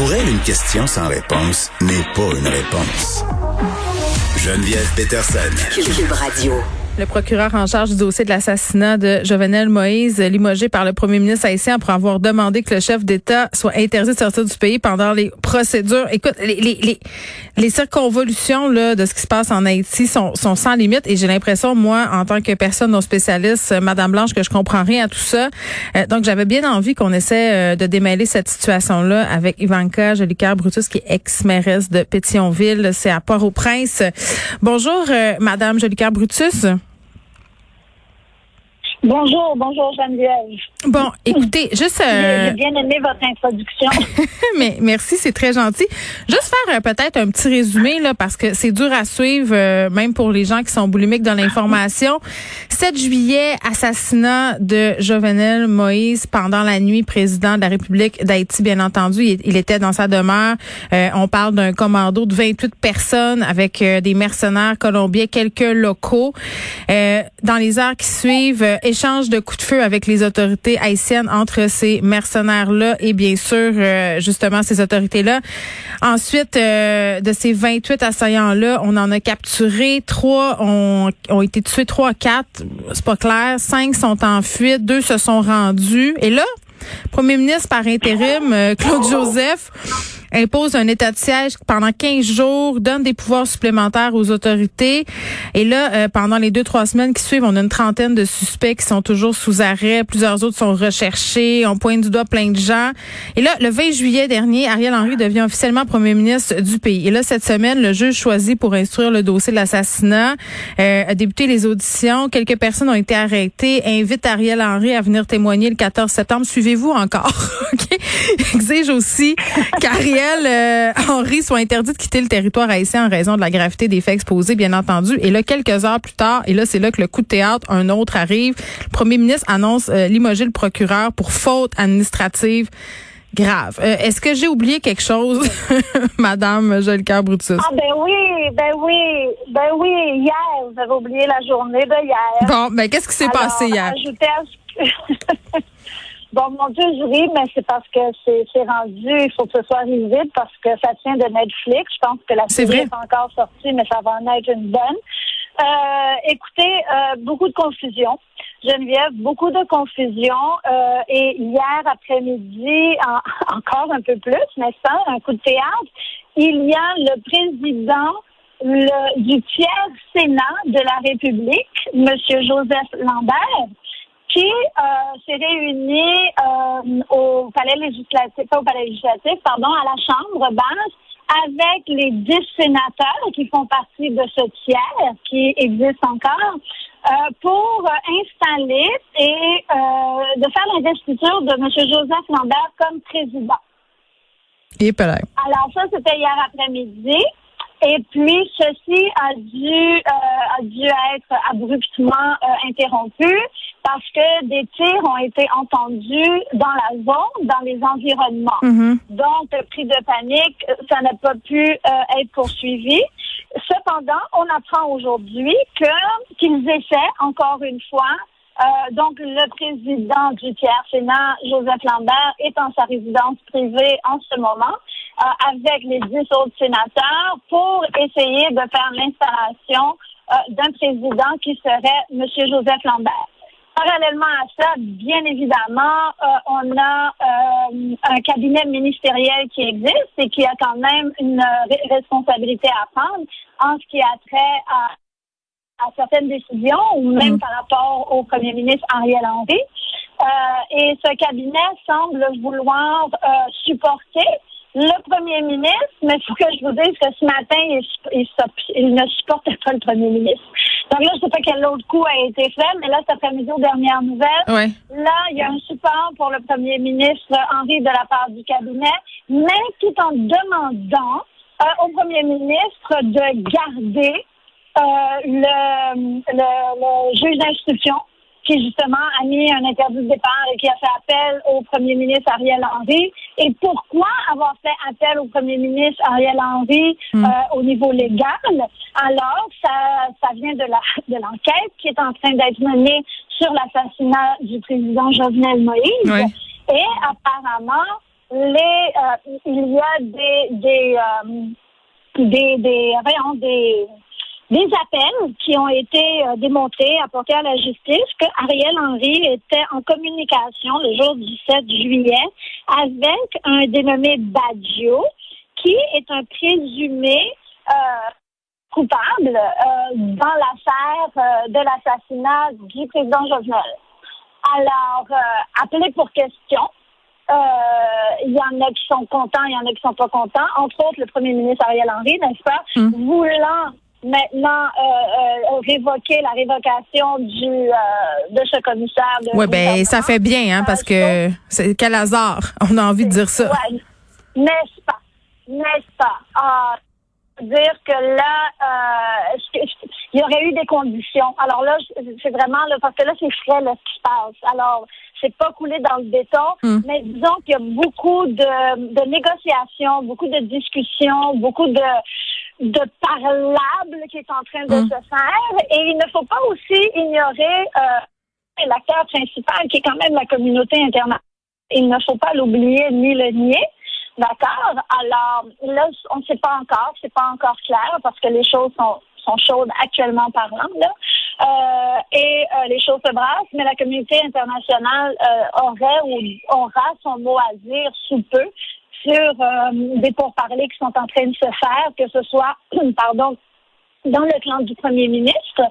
Pour elle, une question sans réponse n'est pas une réponse. Geneviève Peterson. Cube Radio. Le procureur en charge du dossier de l'assassinat de Jovenel Moïse, limogé par le premier ministre haïtien pour avoir demandé que le chef d'État soit interdit de sortir du pays pendant les procédures. Écoute, les, les, les, les circonvolutions là, de ce qui se passe en Haïti sont, sont sans limite et j'ai l'impression, moi, en tant que personne non spécialiste, euh, Madame Blanche, que je comprends rien à tout ça. Euh, donc, j'avais bien envie qu'on essaie euh, de démêler cette situation-là avec Ivanka Jolicoeur Brutus, qui est ex-mairesse de Pétionville. C'est à Port-au-Prince. Bonjour, Madame Jolicoeur Brutus. Bonjour, bonjour Geneviève. Bon, écoutez, juste. Euh... J'ai bien aimé votre introduction. Mais merci, c'est très gentil. Juste faire euh, peut-être un petit résumé là, parce que c'est dur à suivre, euh, même pour les gens qui sont boulimiques dans l'information. 7 juillet, assassinat de Jovenel Moïse pendant la nuit, président de la République d'Haïti, bien entendu. Il, était dans sa demeure. Euh, on parle d'un commando de 28 personnes avec des mercenaires colombiens, quelques locaux. dans les heures qui suivent échange de coups de feu avec les autorités haïtiennes entre ces mercenaires-là et bien sûr euh, justement ces autorités-là. Ensuite, euh, de ces 28 assaillants-là, on en a capturé trois, ont, ont été tués trois, quatre, c'est pas clair. Cinq sont en fuite, deux se sont rendus. Et là, Premier ministre par intérim, euh, Claude Joseph, impose un état de siège pendant 15 jours, donne des pouvoirs supplémentaires aux autorités. Et là, euh, pendant les deux, trois semaines qui suivent, on a une trentaine de suspects qui sont toujours sous arrêt. Plusieurs autres sont recherchés. On pointe du doigt plein de gens. Et là, le 20 juillet dernier, Ariel Henry devient officiellement premier ministre du pays. Et là, cette semaine, le juge choisi pour instruire le dossier de l'assassinat euh, a débuté les auditions. Quelques personnes ont été arrêtées. Invite Ariel Henry à venir témoigner le 14 septembre. Suivez-vous encore. OK? Exige aussi qu'Ariel euh, Henri soit interdit de quitter le territoire haïtien en raison de la gravité des faits exposés, bien entendu. Et là, quelques heures plus tard, et là, c'est là que le coup de théâtre, un autre arrive. Le premier ministre annonce euh, limoger le procureur pour faute administrative grave. Euh, est-ce que j'ai oublié quelque chose, Madame Jolicoeur Brutus? Ah ben oui, ben oui, ben oui. Hier, vous avez oublié la journée de hier. Bon, ben qu'est-ce qui s'est passé hier? Bon, mon Dieu, je ris, mais c'est parce que c'est rendu, il faut que ce soit risible parce que ça tient de Netflix. Je pense que la série n'est pas encore sortie, mais ça va en être une bonne. Euh, écoutez, euh, beaucoup de confusion. Geneviève, beaucoup de confusion. Euh, et hier après-midi, encore un peu plus, mais ça, un coup de théâtre, il y a le président le, du tiers Sénat de la République, M. Joseph Lambert, qui euh, s'est réuni euh, au palais législatif, pas au palais législatif, pardon, à la Chambre basse avec les dix sénateurs qui font partie de ce tiers qui existe encore euh, pour installer et de faire l'investiture de M. Joseph Lambert comme président. Et Alors ça, c'était hier après-midi. Et puis, ceci a dû, euh, a dû être abruptement euh, interrompu parce que des tirs ont été entendus dans la zone, dans les environnements. Mm-hmm. Donc, pris de panique, ça n'a pas pu euh, être poursuivi. Cependant, on apprend aujourd'hui que qu'ils essaient encore une fois euh, donc, le président du tiers Sénat, Joseph Lambert, est en sa résidence privée en ce moment euh, avec les dix autres sénateurs pour essayer de faire l'installation euh, d'un président qui serait M. Joseph Lambert. Parallèlement à ça, bien évidemment, on a un cabinet ministériel qui existe et qui a quand même une responsabilité à prendre en ce qui a trait à à certaines décisions, ou même mm. par rapport au premier ministre Ariel Henry. Euh, et ce cabinet semble vouloir euh, supporter le premier ministre, mais il faut que je vous dise que ce matin, il, il, ne supportait pas le premier ministre. Donc là, je ne sais pas quel autre coup a été fait, mais là, cet après-midi, aux dernières nouvelles, là, il y a un support pour le premier ministre Henry de la part du cabinet, mais tout en demandant euh, au premier ministre de garder euh, le, le, le, juge d'instruction qui justement a mis un interdit de départ et qui a fait appel au premier ministre Ariel Henry. Et pourquoi avoir fait appel au premier ministre Ariel Henry hmm. euh, au niveau légal? Alors, ça, ça vient de la de l'enquête qui est en train d'être menée sur l'assassinat du président Jovenel Moïse. Et apparemment, les, euh, il y a des, des, euh, des, des, voyons, des, des appels qui ont été euh, démontrés, apportés à la justice, que Ariel Henry était en communication le jour du 7 juillet avec un dénommé Baggio, qui est un présumé euh, coupable euh, dans l'affaire de l'assassinat du président Jovenel. Alors, appelé pour question, il y en a qui sont contents, il y en a qui sont pas contents. Entre autres, le premier ministre Ariel Henry, n'est-ce pas, hum. voulant maintenant euh, euh, révoquer la révocation du euh, de ce commissaire. Oui, ben ça fait bien, hein, parce que c'est quel hasard. On a envie de dire ça. n'est-ce pas, n'est-ce pas? Ah, dire que là, il y aurait eu des conditions. Alors là, c'est vraiment là, parce que là, c'est frais là, ce qui se passe. Alors, c'est pas coulé dans le béton, hum. mais disons qu'il y a beaucoup de, de négociations, beaucoup de discussions, beaucoup de de parlable qui est en train de hum. se faire. Et il ne faut pas aussi ignorer euh, l'acteur principal qui est quand même la communauté internationale. Il ne faut pas l'oublier ni le nier. D'accord? Alors, là, on ne sait pas encore, c'est pas encore clair parce que les choses sont, sont chaudes actuellement parlant, là. Euh, et euh, les choses se brassent, mais la communauté internationale euh, aurait ou aura son mot à dire sous peu sur euh, des pourparlers qui sont en train de se faire, que ce soit, pardon, dans le clan du premier ministre,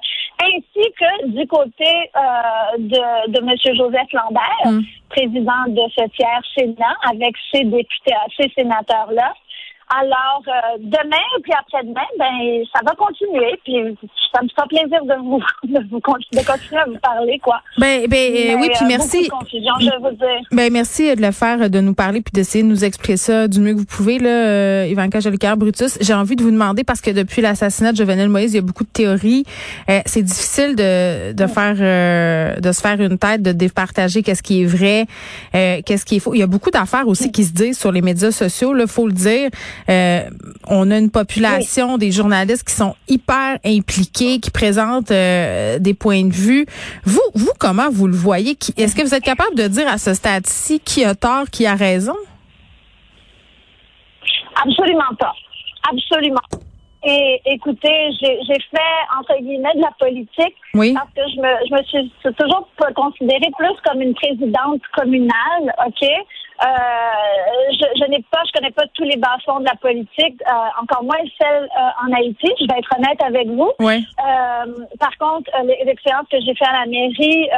ainsi que du côté euh, de, de M. Joseph Lambert, mm. président de ce tiers Sénat, avec ses députés, ces sénateurs-là. Alors, euh, demain, puis après-demain, ben, ça va continuer. Puis, ça me fera plaisir de vous, de vous de continuer à vous parler, quoi. Ben, ben euh, oui, puis euh, merci. De confusion, je vous dire. Ben, merci de le faire, de nous parler, puis d'essayer de nous expliquer ça du mieux que vous pouvez, là, euh, Ivanka Jolicoeur Brutus. J'ai envie de vous demander, parce que depuis l'assassinat de Jovenel Moïse, il y a beaucoup de théories. c'est difficile de, de faire, de se faire une tête, de départager qu'est-ce qui est vrai, qu'est-ce qui est faux. Il y a beaucoup d'affaires aussi qui se disent sur les médias sociaux, là, faut le dire. Euh, on a une population des journalistes qui sont hyper impliqués, qui présentent euh, des points de vue. Vous, vous, comment vous le voyez? Est-ce que vous êtes capable de dire à ce stade-ci qui a tort, qui a raison? Absolument pas. Absolument. Et écoutez, j'ai fait entre guillemets de la politique parce que je me, je me suis toujours considérée plus comme une présidente communale, ok? Euh, je, je n'ai pas, je connais pas tous les bas-fonds de la politique, euh, encore moins celle euh, en Haïti. Je vais être honnête avec vous. Oui. Euh, par contre, l'expérience que j'ai fait à la mairie,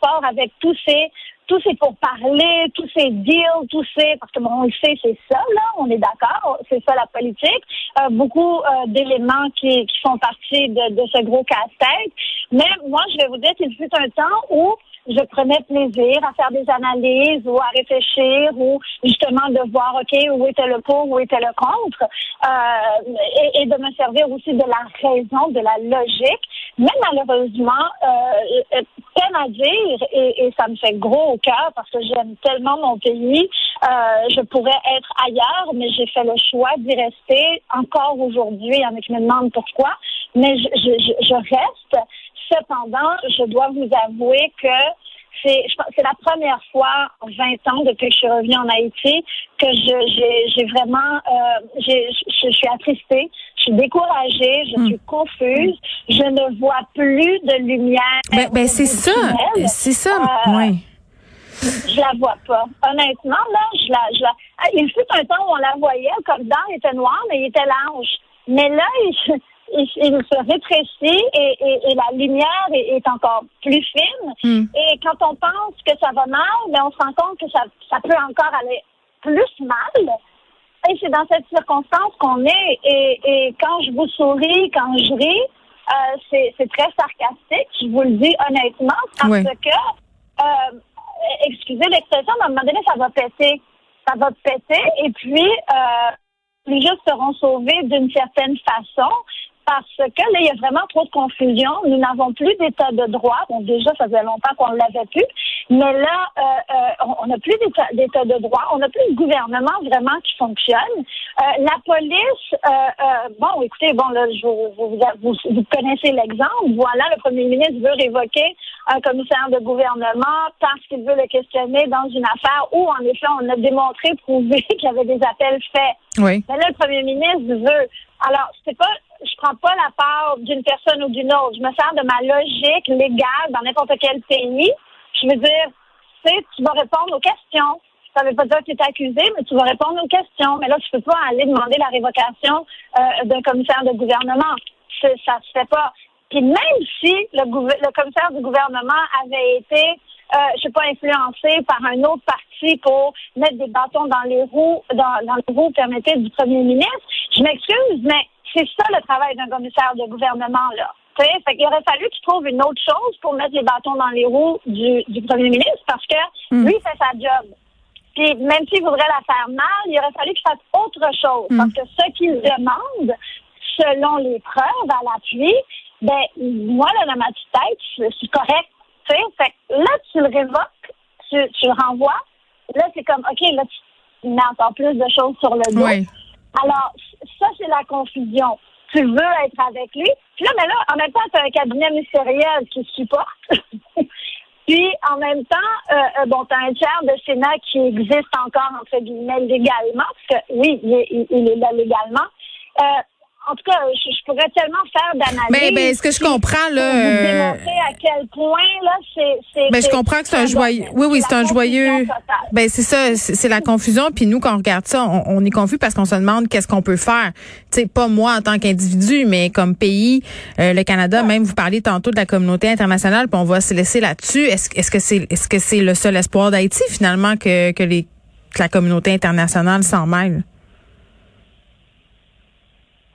fort avec tous ces tous ces pour parler, tous ces deals, tous ces parce que bon, on le sait, c'est ça là, on est d'accord, c'est ça la politique. Euh, beaucoup euh, d'éléments qui, qui font partie de, de ce gros casse-tête. Mais moi, je vais vous dire qu'il fut un temps où je prenais plaisir à faire des analyses ou à réfléchir ou justement de voir, OK, où était le pour, où était le contre, euh, et, et, de me servir aussi de la raison, de la logique. Mais malheureusement, euh, peine à dire, et, et, ça me fait gros au cœur parce que j'aime tellement mon pays, euh, je pourrais être ailleurs, mais j'ai fait le choix d'y rester encore aujourd'hui. Il y en a qui me demandent pourquoi, mais je, je, je reste Cependant, je dois vous avouer que c'est c'est la première fois en 20 ans depuis que je suis revenue en Haïti que je j'ai vraiment euh, j'ai je, suis attristée, je suis découragée, je hmm. suis confuse, je ne vois plus de lumière. Ben, ben c'est ça, c'est ça, euh, oui. Je la vois pas. Honnêtement, là, je la, je la. Il fut un temps où on la voyait, comme dans était noir, mais il était large. Mais là, il, se rétrécit et, et, et, la lumière est, encore plus fine. Hmm. Et quand on pense que ça va mal, mais ben, on se rend compte que ça, ça peut encore aller plus mal. Et c'est dans cette circonstance qu'on est. Et, et, quand je vous souris, quand je ris, euh, c'est très sarcastique, je vous le dis honnêtement, parce que, euh, excusez l'expression, mais à un moment donné, ça va péter. Ça va péter. Et puis, euh, les gens seront sauvés d'une certaine façon. Parce que là, il y a vraiment trop de confusion. Nous n'avons plus d'état de droit. Bon, déjà, ça faisait longtemps qu'on ne l'avait plus. Mais là, euh, euh, on n'a plus d'état de droit. On n'a plus de gouvernement vraiment qui fonctionne. Euh, la police, bon, écoutez, bon, là, je, vous, vous, vous connaissez l'exemple. Voilà, le premier ministre veut révoquer un commissaire de gouvernement parce qu'il veut le questionner dans une affaire où, en effet, on a démontré, prouvé qu'il y avait des appels faits. Oui. Mais là, le premier ministre veut. Alors, c'est pas je prends pas la part d'une personne ou d'une autre. Je me sers de ma logique légale dans n'importe quel pays. Je veux dire, tu sais, tu vas répondre aux questions. Ça veut pas dire que tu es accusé, mais tu vas répondre aux questions. Mais là, tu peux pas aller demander la révocation euh, d'un commissaire de gouvernement. Ça se fait pas. Puis même si le, le commissaire du gouvernement avait été, euh, je sais pas, influencé par un autre parti pour mettre des bâtons dans les roues, dans, dans les roues, permettez, du premier ministre, je m'excuse, mais c'est ça le travail d'un commissaire de gouvernement, là. Fait qu'il aurait fallu qu'il trouve une autre chose pour mettre les bâtons dans les roues du, du premier ministre parce que hmm. lui fait sa job. Puis même s'il voudrait la faire mal, il aurait fallu qu'il fasse autre chose. Hmm. Parce que ce qu'il demande, selon les preuves à l'appui, ben moi, là, dans ma petite tête, c'est correct. Fait que là, tu le révoques, tu, tu le renvoies. Là, c'est comme, OK, là, tu mets encore plus de choses sur le dos. Alors, ça, c'est la confusion. Tu veux être avec lui. Puis là, mais là, en même temps, tu as un cabinet ministériel qui supporte. Puis, en même temps, euh, euh bon, tu as un tiers de Sénat qui existe encore, entre guillemets, légalement, parce que, oui, il, il est là légalement. Euh, en tout cas, je, pourrais tellement faire d'analyse. Mais ben, ben, ce que je comprends là, vous euh, démontrer à quel point là, c'est. Ben, je comprends que c'est un joyeux. Oui, oui, c'est un joyeux. Ben, c'est ça, c'est la confusion. Puis nous, quand on regarde ça, on, est confus parce qu'on se demande qu'est-ce qu'on peut faire. Tu sais, pas moi en tant qu'individu, mais comme pays, euh, le Canada. Même vous parliez tantôt de la communauté internationale, puis on va se laisser là-dessus. Est-ce, est-ce que c'est, est-ce que c'est le seul espoir d'Haïti finalement que que les que la communauté internationale s'en mêle?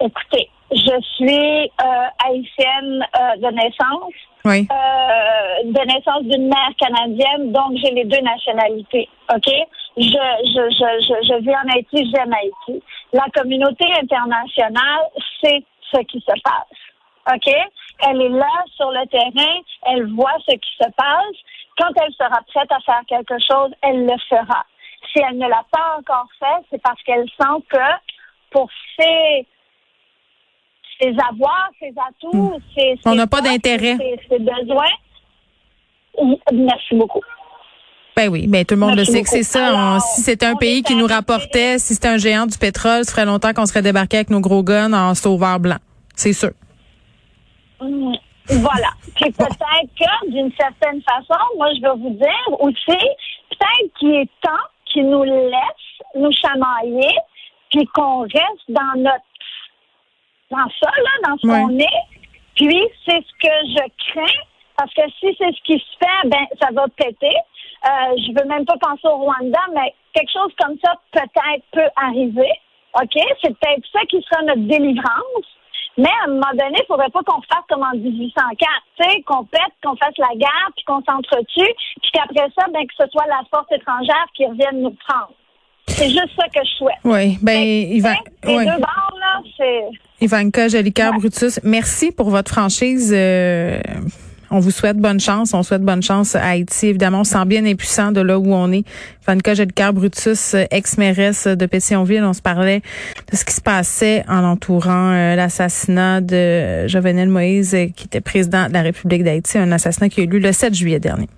Écoutez, je suis euh, haïtienne euh, de naissance. Oui. Euh, de naissance d'une mère canadienne, donc j'ai les deux nationalités. OK? Je, je, je, je, je vis en Haïti, j'aime Haïti. La communauté internationale sait ce qui se passe. OK? Elle est là sur le terrain, elle voit ce qui se passe. Quand elle sera prête à faire quelque chose, elle le fera. Si elle ne l'a pas encore fait, c'est parce qu'elle sent que pour ses ses avoirs, ses atouts, hmm. ses, On n'a pas d'intérêt. Ses, besoins. Merci beaucoup. Ben oui, mais tout le monde le sait que c'est ça. si c'était un pays qui nous rapportait, si c'était un géant du pétrole, ça ferait longtemps qu'on serait débarqué avec nos gros guns en sauveur blanc. C'est sûr. Hmm. Voilà. Puis peut-être que, d'une certaine façon, moi, je veux vous dire aussi, peut-être qu'il est temps qu'il nous laisse nous chamailler, puis qu'on reste dans notre dans ça, là, dans ce qu'on est. Puis, c'est ce que je crains, parce que si c'est ce qui se fait, ben, ça va péter. Euh, je veux même pas penser au Rwanda, mais quelque chose comme ça peut-être peut arriver. OK? C'est peut-être ça qui sera notre délivrance. Mais à un moment donné, il faudrait pas qu'on fasse comme en 1804, tu sais, qu'on pète, qu'on fasse la guerre, puis qu'on s'entretue, puis qu'après ça, ben, que ce soit la force étrangère qui revienne nous prendre. C'est juste ça que je souhaite. Oui, ben, il va. Les deux bords, là, c'est. Ivanka Jolicoeur Brutus, merci pour votre franchise. Euh, on vous souhaite bonne chance. On souhaite bonne chance à Haïti. Évidemment, on se sent bien impuissant de là où on est. Ivanka Jolicoeur Brutus, ex-mairesse de Pétionville, on se parlait de ce qui se passait en entourant euh, l'assassinat de Jovenel Moïse, qui était président de la République d'Haïti, un assassinat qui a eu lieu le 7 juillet dernier.